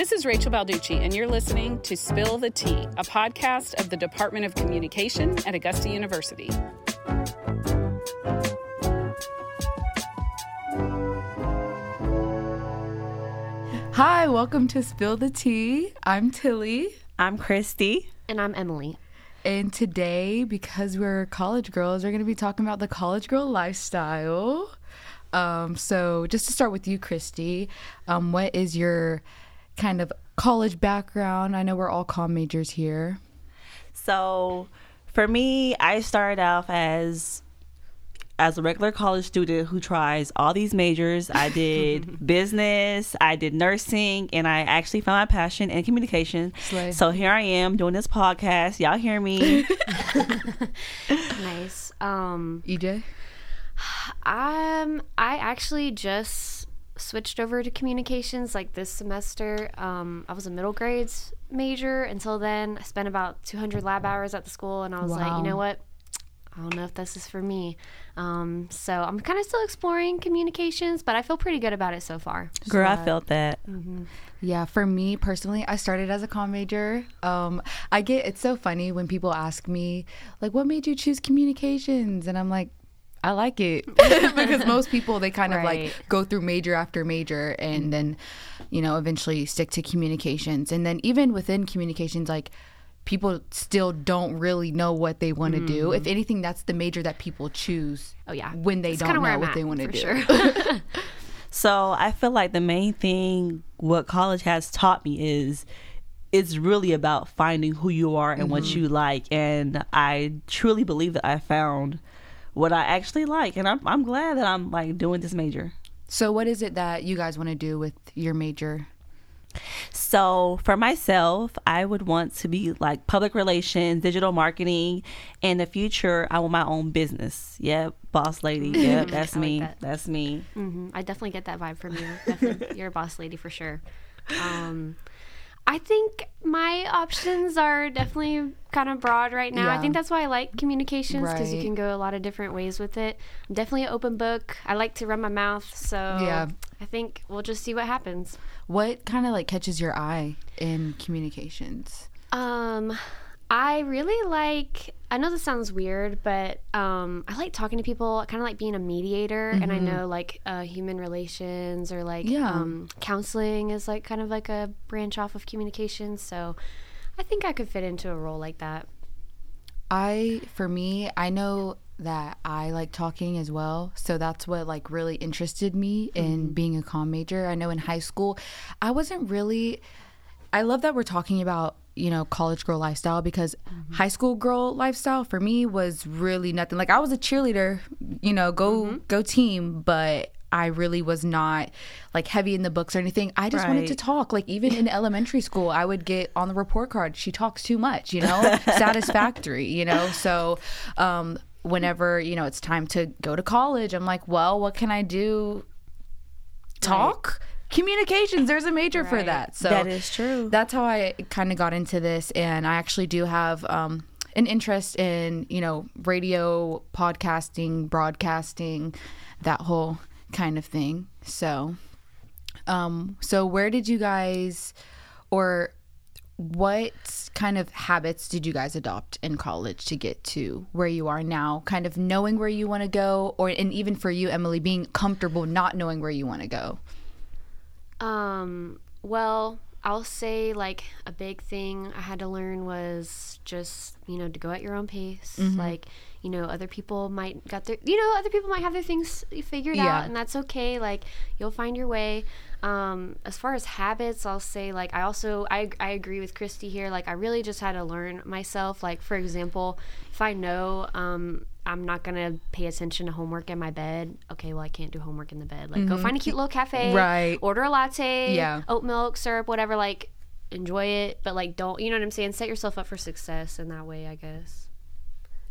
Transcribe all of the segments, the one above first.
This is Rachel Balducci, and you're listening to Spill the Tea, a podcast of the Department of Communication at Augusta University. Hi, welcome to Spill the Tea. I'm Tilly. I'm Christie. And I'm Emily. And today, because we're college girls, we're going to be talking about the college girl lifestyle. Um, so, just to start with you, Christie, um, what is your kind of college background? I know we're all comm majors here. So, for me, I started off as as a regular college student who tries all these majors. I did business, I did nursing, and I actually found my passion in communication. Slay. So here I am doing this podcast. Y'all hear me? Nice. Um, EJ? I'm I actually just switched over to communications like this semester. Um, I was a middle grades major until then. I spent about 200 lab hours at the school, and I was like, you know what? I don't know if this is for me. Um, so I'm kind of still exploring communications, but I feel pretty good about it so far. Girl, I felt that. Yeah, for me personally, I started as a comm major. Um, I get it's so funny when people ask me like, "What made you choose communications?" And I'm like, "I like it," because most people they kind of like go through major after major and mm. then, you know, eventually stick to communications. And then even within communications, like people still don't really know what they want to do. Mm. If anything, that's the major that people choose. Oh, yeah. when they That's don't know what at, they want to do. sure. So I feel like the main thing what college has taught me is it's really about finding who you are and what mm-hmm. you like. And I truly believe that I found what I actually like. And I'm, I'm glad that I'm like doing this major. So, what is it that you guys want to do with your major? So for myself, I would want to be like public relations, digital marketing. In the future, I want my own business. Yep, boss lady. Yep, that's I like me. that. That's me. hmm I definitely get that vibe from you. Definitely, you're a boss lady for sure. Um, I think my options are definitely kind of broad right now. I think that's why I like communications because you can go a lot of different ways with it. I'm definitely an open book. I like to run my mouth, so Yeah. I think we'll just see what happens. What kind of like catches your eye in communications? Um, I really like. I know this sounds weird, but um, I like talking to people. I kind of like being a mediator, and I know like uh, human relations or like Yeah. um, counseling is like kind of like a branch off of communication. So I think I could fit into a role like that. I, for me, I know that I like talking as well. So that's what like really interested me in being a comm major. I know in high school, I wasn't really, I love that we're talking about, you know, college girl lifestyle because high school girl lifestyle for me was really nothing. Like I was a cheerleader, you know, go, go team, but I really was not like heavy in the books or anything. I just wanted to talk. Like even in elementary school, I would get on the report card. She talks too much, you know, satisfactory, you know. So, um, whenever you know it's time to go to college, I'm like, well, what can I do? Talk. Communications. There's a major for that. So That is true. That's how I kind of got into this, and I actually do have um, an interest in you know radio, podcasting, broadcasting, that whole kind of thing. So, um, so where did you guys, or what kind of habits did you guys adopt in college to get to where you are now? Kind of knowing where you want to go, or and even for you, Emily, being comfortable not knowing where you want to go. Um, well, I'll say like a big thing I had to learn was just, you know, to go at your own pace. Like, you know, other people might got their you know, other people might have their things figured Yeah. out and that's okay. Like, you'll find your way. Um, as far as habits, I'll say like I also I I agree with Christie here. Like I really just had to learn myself. Like for example, if I know um I'm not gonna pay attention to homework in my bed. Okay, well I can't do homework in the bed. Like go mm-hmm. find a cute little cafe, Right. Order a latte, Yeah. oat milk, syrup, whatever. Like enjoy it, but like don't you know what I'm saying? Set yourself up for success in that way, I guess.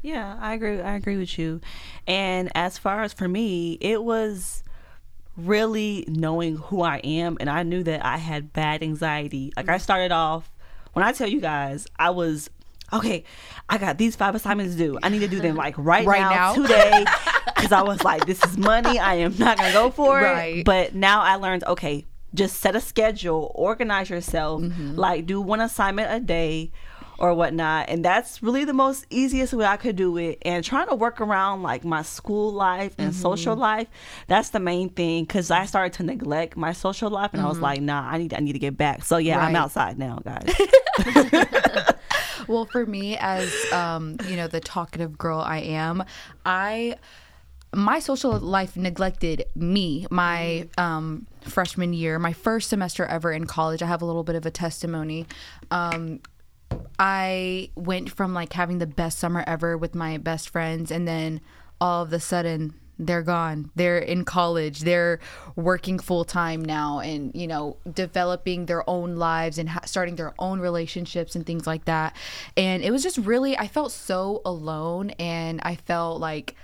Yeah, I agree. I agree with you. And as far as for me, it was really knowing who I am, and I knew that I had bad anxiety. Like I started off when I tell you guys, I was okay. I got these five assignments due. I need to do them like right, Right now, now. today, because I was like, this is money. I am not gonna go for Right. it. But now I learned, okay. just set a schedule, organize yourself, mm-hmm. like do one assignment a day or whatnot. And that's really the most easiest way I could do it. And trying to work around like my school life and social mm-hmm. life, that's the main thing. Cause I started to neglect my social life and I was mm-hmm. like, nah, I need I need to get back. So yeah, I'm outside now, guys. Well, for me, as um, you know, the talkative girl I am, I my social life neglected me my um, freshman year, my first semester ever in college. I have a little bit of a testimony. Um, I went from like having the best summer ever with my best friends, and then all of a sudden they're gone. They're in college. They're working full time now, and you know, developing their own lives and ha- starting their own relationships and things like that. And it was just really, I felt so alone, and I felt like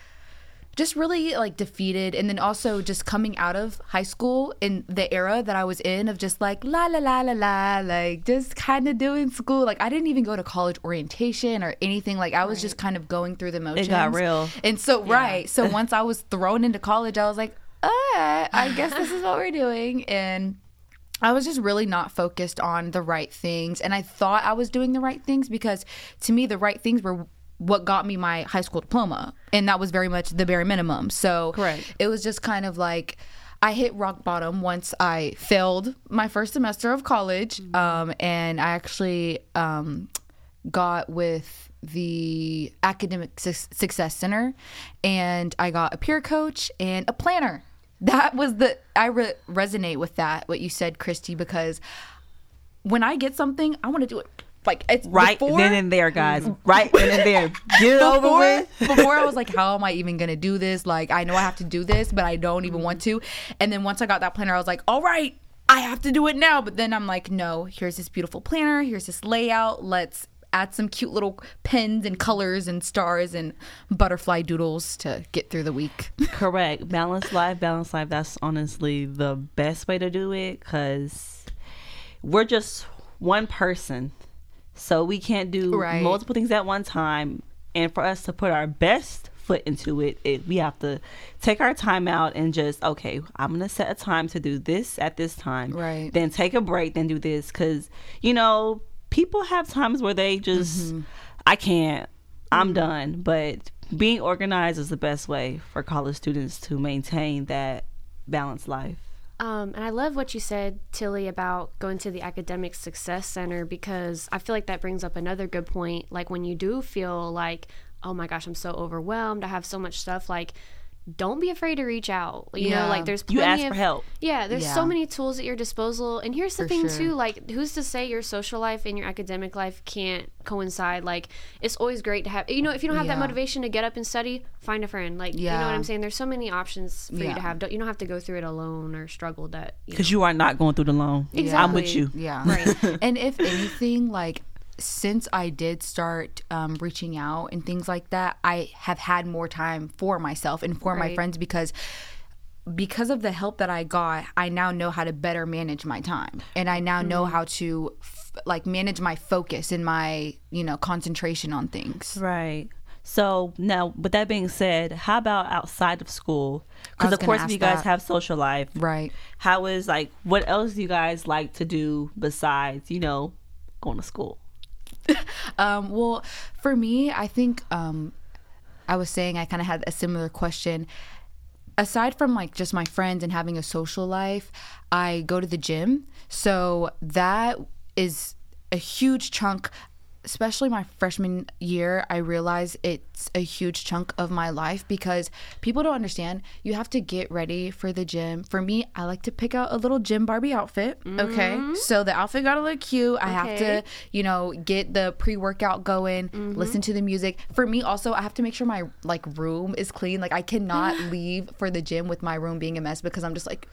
just really like defeated and then also just coming out of high school in the era that I was in of just like la la la la la like just kind of doing school. Like I didn't even go to college orientation or anything. Like I was just kind of going through the motions it got real. and so right. So once I was thrown into college I was like uh, I guess this is what we're doing. And I was just really not focused on the right things. And I thought I was doing the right things because to me, the right things were what got me my high school diploma. And that was very much the bare minimum. So Correct. it was just kind of like I hit rock bottom once I failed my first semester of college. Um, and I actually um, got with the Academic Su- Success Center and I got a peer coach and a planner. That was the, I re- resonate with that, what you said, Christie, because when I get something, I want to do it. Like it's right before, then and there, guys. Mm-hmm. Right then and there. Get it over before, with. before I was like, how am I even gonna do this? Like, I know I have to do this, but I don't even want to. And then once I got that planner, I was like, all right, I have to do it now. But then I'm like, no, here's this beautiful planner, here's this layout. Let's add some cute little pens and colors and stars and butterfly doodles to get through the week. Correct. Balanced life, balanced life. That's honestly the best way to do it because we're just one person. So we can't do Right. multiple things at one time. And for us to put our best foot into it, it, we have to take our time out and just, okay, I'm going to set a time to do this at this time. Right. Then take a break, then do this. Because, you know, people have times where they just, Mm-hmm. I can't, I'm done. But being organized is the best way for college students to maintain that balanced life. Um, and I love what you said, Tilly, about going to the Academic Success Center because I feel like that brings up another good point. Like when you do feel like, oh my gosh, I'm so overwhelmed, I have so much stuff, like, don't be afraid to reach out. You Yeah. know, like there's You plenty ask of for help. Yeah, there's Yeah. so many tools at your disposal. And here's the For thing sure. too, like who's to say your social life and your academic life can't coincide? Like it's always great to have you know, if you don't have that motivation to get up and study, find a friend. Like you know what I'm saying? There's so many options for you to have. Don't you don't have to go through it alone or struggle that you know. Because you are not going through the loan. Exactly. I'm with you. Yeah. Right. and if anything, like since I did start um, reaching out and things like that, I have had more time for myself and for my friends because because of the help that I got, I now know how to better manage my time, and I now know how to f- like manage my focus and my you know concentration on things. Right. So now, with that being said, how about outside of school? Because of course, you guys that. have social life, Right. how is like what else do you guys like to do besides you know going to school? Um, well, for me, I think um, I was saying I kind of had a similar question. Aside from like just my friends and having a social life, I go to the gym. So that is a huge chunk. Especially my freshman year, I realized it's a huge chunk of my life because people don't understand. You have to get ready for the gym. For me, I like to pick out a little gym Barbie outfit. Okay. Mm-hmm. So the outfit got to look cute. I have to you know, get the pre workout going, mm-hmm. listen to the music. For me, also, I have to make sure my like room is clean. Like I cannot leave for the gym with my room being a mess because I'm just like,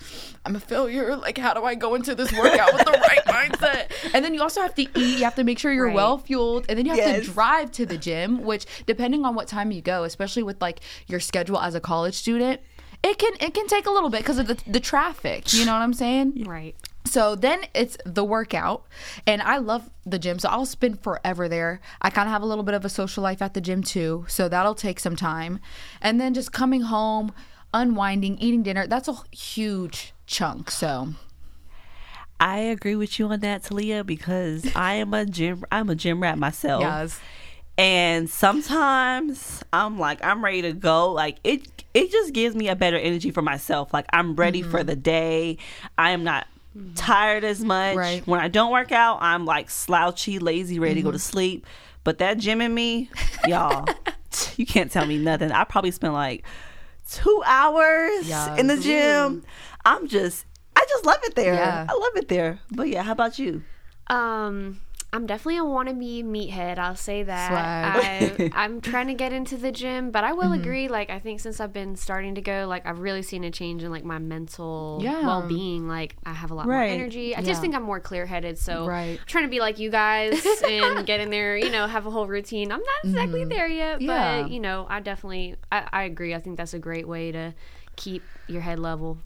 I'm a failure. Like, how do I go into this workout with the right mindset? And then you also have to eat. You have to make sure you're Right. well fueled, and then you have Yes. to drive to the gym. Which, depending on what time you go, especially with like your schedule as a college student. It can it can take a little bit because of the, the traffic. You know what I'm saying? Right. So then it's the workout, and I love the gym, so I'll spend forever there. I kind of have a little bit of a social life at the gym too, so that'll take some time. And then just coming home, unwinding, eating dinner, that's a huge chunk. So, I agree with you on that, Tyliyah, because I am a gym. I'm a gym rat myself. Yes. And sometimes I'm like, I'm ready to go. Like it, it just gives me a better energy for myself. Like I'm ready Mm-hmm. for the day. I am not tired as much. Right. When I don't work out, I'm like slouchy, lazy, ready to go to Mm-hmm. sleep. But that gym in me, y'all, you can't tell me nothing. I probably spent like two hours Yes. in the gym. I'm just, just love it there. Yeah. I love it there. But yeah, how about you? Um, I'm definitely a wannabe meathead. I'll say that. Swag. I, I'm trying to get into the gym, but I will Mm-hmm. agree. Like, I think since I've been starting to go, like, I've really seen a change in like my mental Yeah. well-being. Like, I have a lot Right. more energy. I Yeah. just think I'm more clear-headed. So, Right. I'm trying to be like you guys and get in there. You know, have a whole routine. I'm not exactly there yet, Mm-hmm. Yeah. but you know, I definitely, I, I agree. I think that's a great way to keep your head level.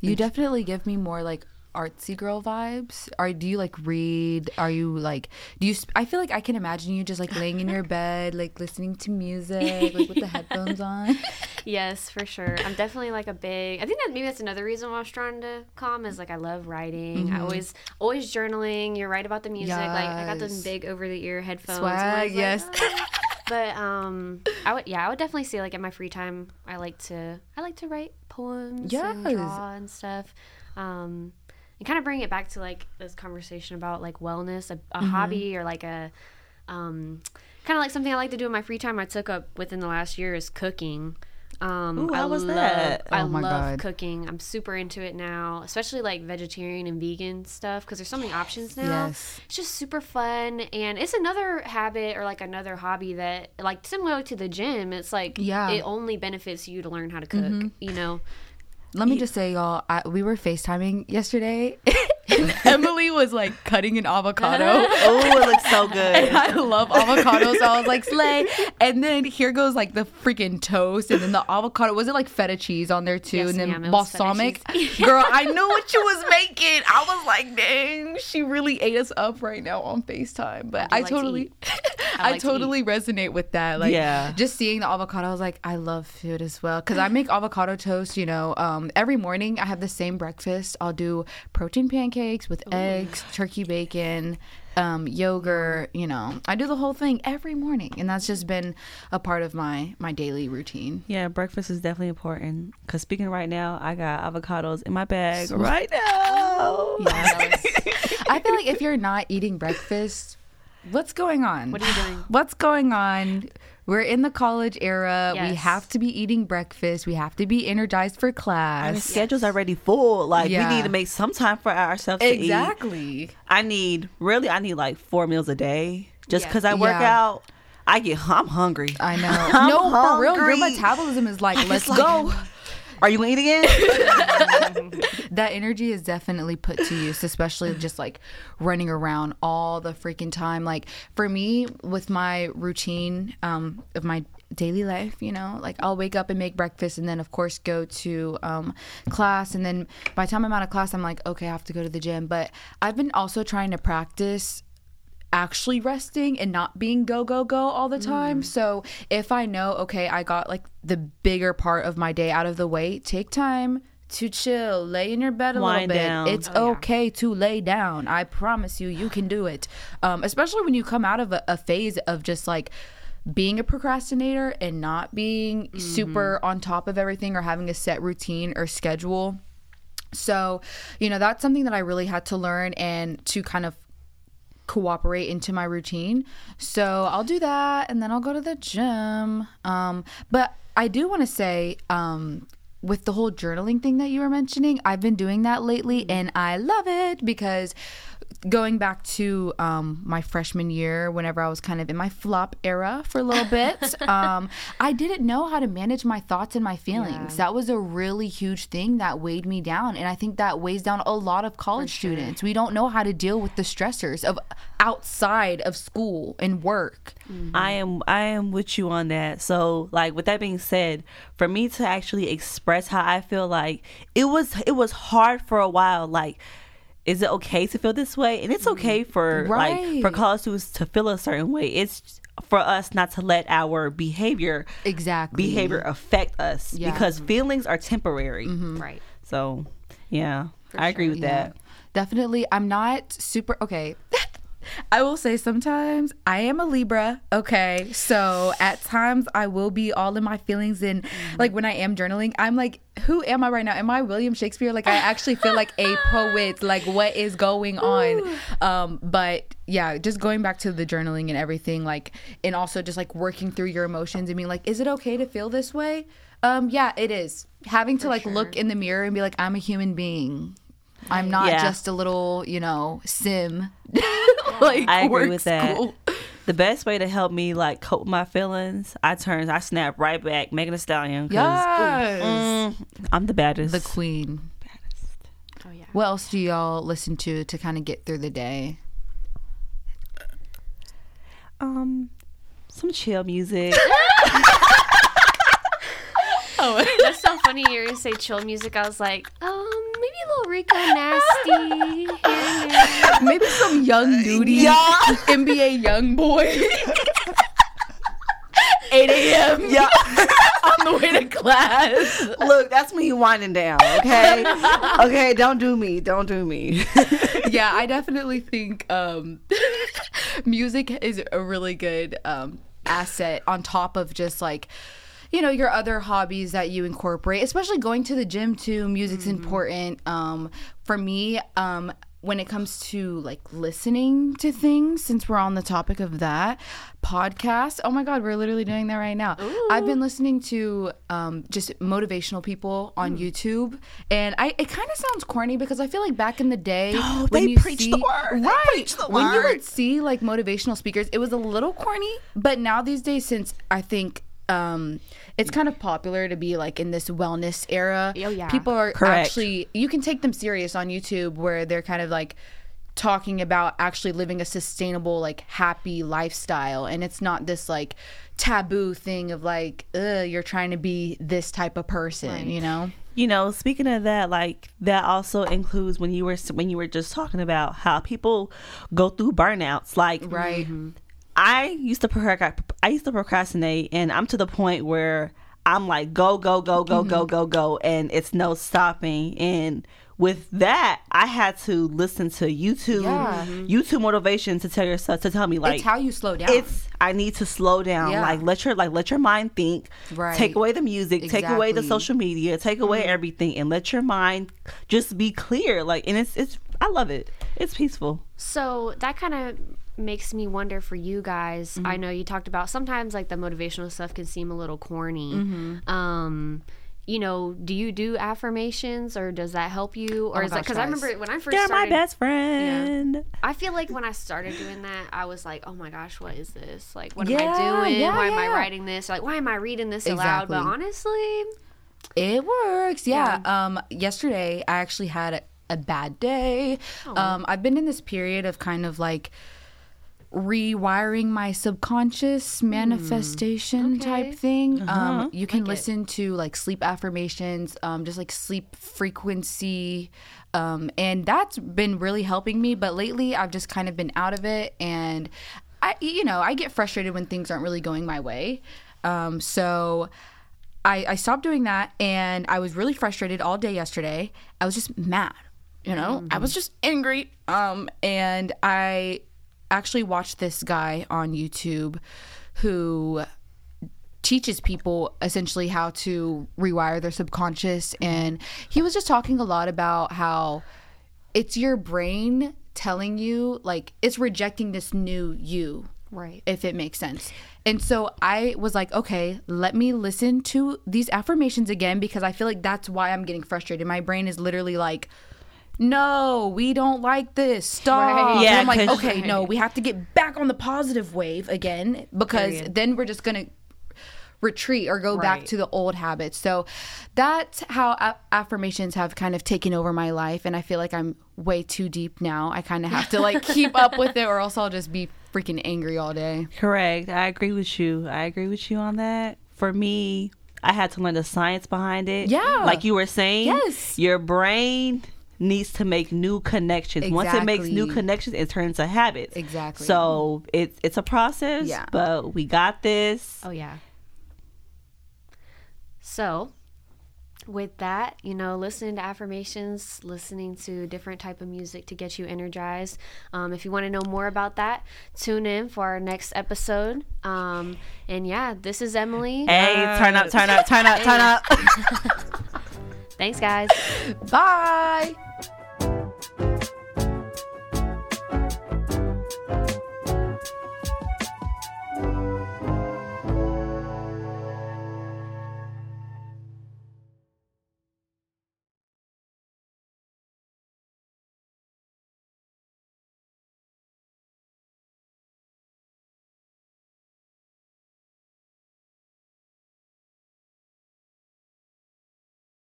You definitely give me more like artsy girl vibes. Are do you like read? Are you like do you? sp- I feel like I can imagine you just like laying in your bed, like listening to music, like with the headphones on. Yes, for sure. I'm definitely like a big. I think that maybe that's another reason why I was trying to calm is like I love writing. Mm-hmm. I always always journaling. You're right about the music. Like I got those big over the ear headphones. Swag, I'm like, yes. "Ah." but um, I would yeah, I would definitely say like in my free time, I like to I like to write poems and draw and stuff. Um, and kind of bring it back to like this conversation about like wellness, a, a Mm-hmm. hobby or like a um, kind of like something I like to do in my free time. I took up within the last year is cooking. Um, Ooh, I was love, that? I Oh my love God. cooking. I'm super into it now, especially like vegetarian and vegan stuff because there's so many options now. Yes. It's just super fun, and it's another habit or like another hobby that, like, similar to the gym. It's like Yeah. Mm-hmm. it only benefits you to learn how to cook. You know, Let me just say, y'all, I, we were FaceTiming yesterday. and Emily was like cutting an avocado. Oh, it looks so good. And I love avocado, so I was like, slay. And then here goes like the freaking toast, and then the avocado. Was it like feta cheese on there too? Yes, and then ma'am, it was feta balsamic. Girl, I knew what she was making. I was like, dang, she really ate us up right now on FaceTime. But I I, like totally, eat. I, like to totally resonate with that. Like, Yeah. just seeing the avocado, I was like, I love food as well because I make avocado toast. You know, um, every morning I have the same breakfast. I'll do protein pancakes with eggs, turkey bacon, um, yogurt. You know, I do the whole thing every morning, and that's just been a part of my my daily routine. Yeah, breakfast is definitely important. Cause speaking right now, I got avocados in my bag right now. Yes. I feel like if you're not eating breakfast, what's going on? What are you doing? What's going on? We're in the college era. We have to be eating breakfast. We have to be energized for Our class. schedules are already full. Like Yeah. we need to make some time for ourselves to eat. Exactly. I need really, I need like four meals a day. Just Yeah. because I work Yeah. out, I get. I'm hungry. I know. I'm no, for real. Your metabolism is like, let's like- go. Are you eat again? that energy is definitely put to use, especially just like running around all the freaking time. Like for me, with my routine um, of my daily life, you know, like I'll wake up and make breakfast, and then of course go to um, class, and then by the time I'm out of class, I'm like, okay, I have to go to the gym. But I've been also trying to practice actually resting and not being go go go all the time. So if I know okay, I got like the bigger part of my day out of the way, take time to chill, lay in your bed a Wind little bit. down. It's Oh, yeah. okay to lay down. I promise you, you can do it. Um, especially when you come out of a, a phase of just like being a procrastinator and not being super on top of everything or having a set routine or schedule. So, you know, that's something that I really had to learn and to kind of cooperate into my routine. So I'll do that and then I'll go to the gym. Um, but I do want to say, um, with the whole journaling thing that you were mentioning, I've been doing that lately and I love it because going back to um, my freshman year, whenever I was kind of in my flop era for a little bit, um, I didn't know how to manage my thoughts and my feelings. That was a really huge thing that weighed me down. And I think that weighs down a lot of college students. We don't know how to deal with the stressors of outside of school and work. I am I am with you on that. So like with that being said, for me to actually express how I feel like it was it was hard for a while like is it okay to feel this way? And it's okay mm-hmm. for like for Right. college students to feel a certain way. It's for us not to let our behavior Exactly. behavior affect us Yeah. because feelings are temporary. Mm-hmm. Right. So, yeah, I agree with Yeah. that. definitely. I'm not super okay. I will say sometimes I am a Libra, okay? So at times I will be all in my feelings and like when I am journaling, I'm like, who am I right now? Am I William Shakespeare? Like I actually feel like a poet. Like what is going on? Um, but yeah, just going back to the journaling and everything, like and also just like working through your emotions and being like, is it okay to feel this way? Um, yeah, it is. Having to like look in the mirror and be like, I'm a human being. I'm not Yeah. just a little, you know, sim. like I agree work with that. school. The best way to help me like cope with my feelings, I turn, I snap right back, Megan Thee Stallion. Yes. mm, I'm the baddest. The queen. Baddest. Oh yeah. What else do y'all listen to to kind of get through the day? um, some chill music. oh, That's so funny. You're gonna say chill music. I was like, um, maybe a little Rico Nasty. here and. Maybe some Young Nudy NBA YoungBoy. 8 a.m. yeah. on the way to class. Look, that's me winding down. Okay. okay. Don't do me. Don't do me. yeah, I definitely think um, music is a really good um, asset on top of just like you know your other hobbies that you incorporate especially going to the gym too music's important. Um, for me um, when it comes to like listening to things since we're on the topic of that podcast oh my god we're literally doing that right now. I've been listening to um, just motivational people on youtube and i it kind of sounds corny because i feel like back in the day No, when they you preach the see- word. They right. the when you would see like motivational speakers it was a little corny but now these days since i think um it's kind of popular to be like in this wellness era Oh, yeah. people are Correct. actually you can take them serious on youtube where they're kind of like talking about actually living a sustainable like happy lifestyle and it's not this like taboo thing of like Ugh, you're trying to be this type of person you know you know, speaking of that, like that also includes when you were when you were just talking about how people go through burnouts. Like, right I used to procra- I used to procrastinate, and I'm to the point where I'm like, go, go, go, go, Mm-hmm. go, go, go, and it's no stopping. And with that, I had to listen to YouTube, Yeah. YouTube motivation to tell yourself to tell me like it's how you slow down it's I need to slow down. Yeah. Like let your like let your mind think. Right. Take away the music. Exactly. Take away the Mm-hmm. social media. Take away everything, and let your mind just be clear. Like and it's it's I love it. It's peaceful. So that kind of makes me wonder for you guys. I know you talked about sometimes like the motivational stuff can seem a little corny. Um, you know, do you do affirmations or does that help you? Or my is that because I remember when I 1st They're started, my best friend. I feel like when I started doing that, I was like, "Oh my gosh, what is this? Like, what am I doing? yeah, why am I writing this? Like, why am I reading this aloud?" But honestly, It works, yeah. Um, yesterday I actually had a, a bad day. Um, I've been in this period of kind of like rewiring my subconscious manifestation Okay. type thing. Um, you can Like it. listen to like sleep affirmations, um, just like sleep frequency. Um, and that's been really helping me. But lately I've just kind of been out of it. And I, you know, I get frustrated when things aren't really going my way. Um, so I, I stopped doing that and I was really frustrated all day yesterday. I was just mad, you know? I was just angry. Um, and I actually watched this guy on YouTube who teaches people essentially how to rewire their subconscious. And he was just talking a lot about how it's your brain telling you like it's rejecting this new you Right. if it makes sense. And so i was like okay let me listen to these affirmations again because i feel like that's why i'm getting frustrated. My brain is literally like no we don't like this stop Right. And Yeah, i'm like, okay no we have to get back on the positive wave again because Period. then we're just gonna retreat or go back to the old habits. So that's how a- affirmations have kind of taken over my life and I feel like I'm way too deep now. I kind of have to like keep up with it or else I'll just be freaking angry all day. Correct. I agree with you. I agree with you on that. For me, I had to learn the science behind it. Yeah. Like you were saying. Yes. Your brain needs to make new connections. Once it makes new connections, it turns to habits. Exactly. So it's it's a process. Yeah. But we got this. Oh yeah. So, with that, you know, listening to affirmations, listening to different type of music to get you energized. Um, if you want to know more about that, tune in for our next episode. Um, and yeah, this is Emily. Hey, turn up, turn up, turn up, turn up. Thanks, guys. Bye.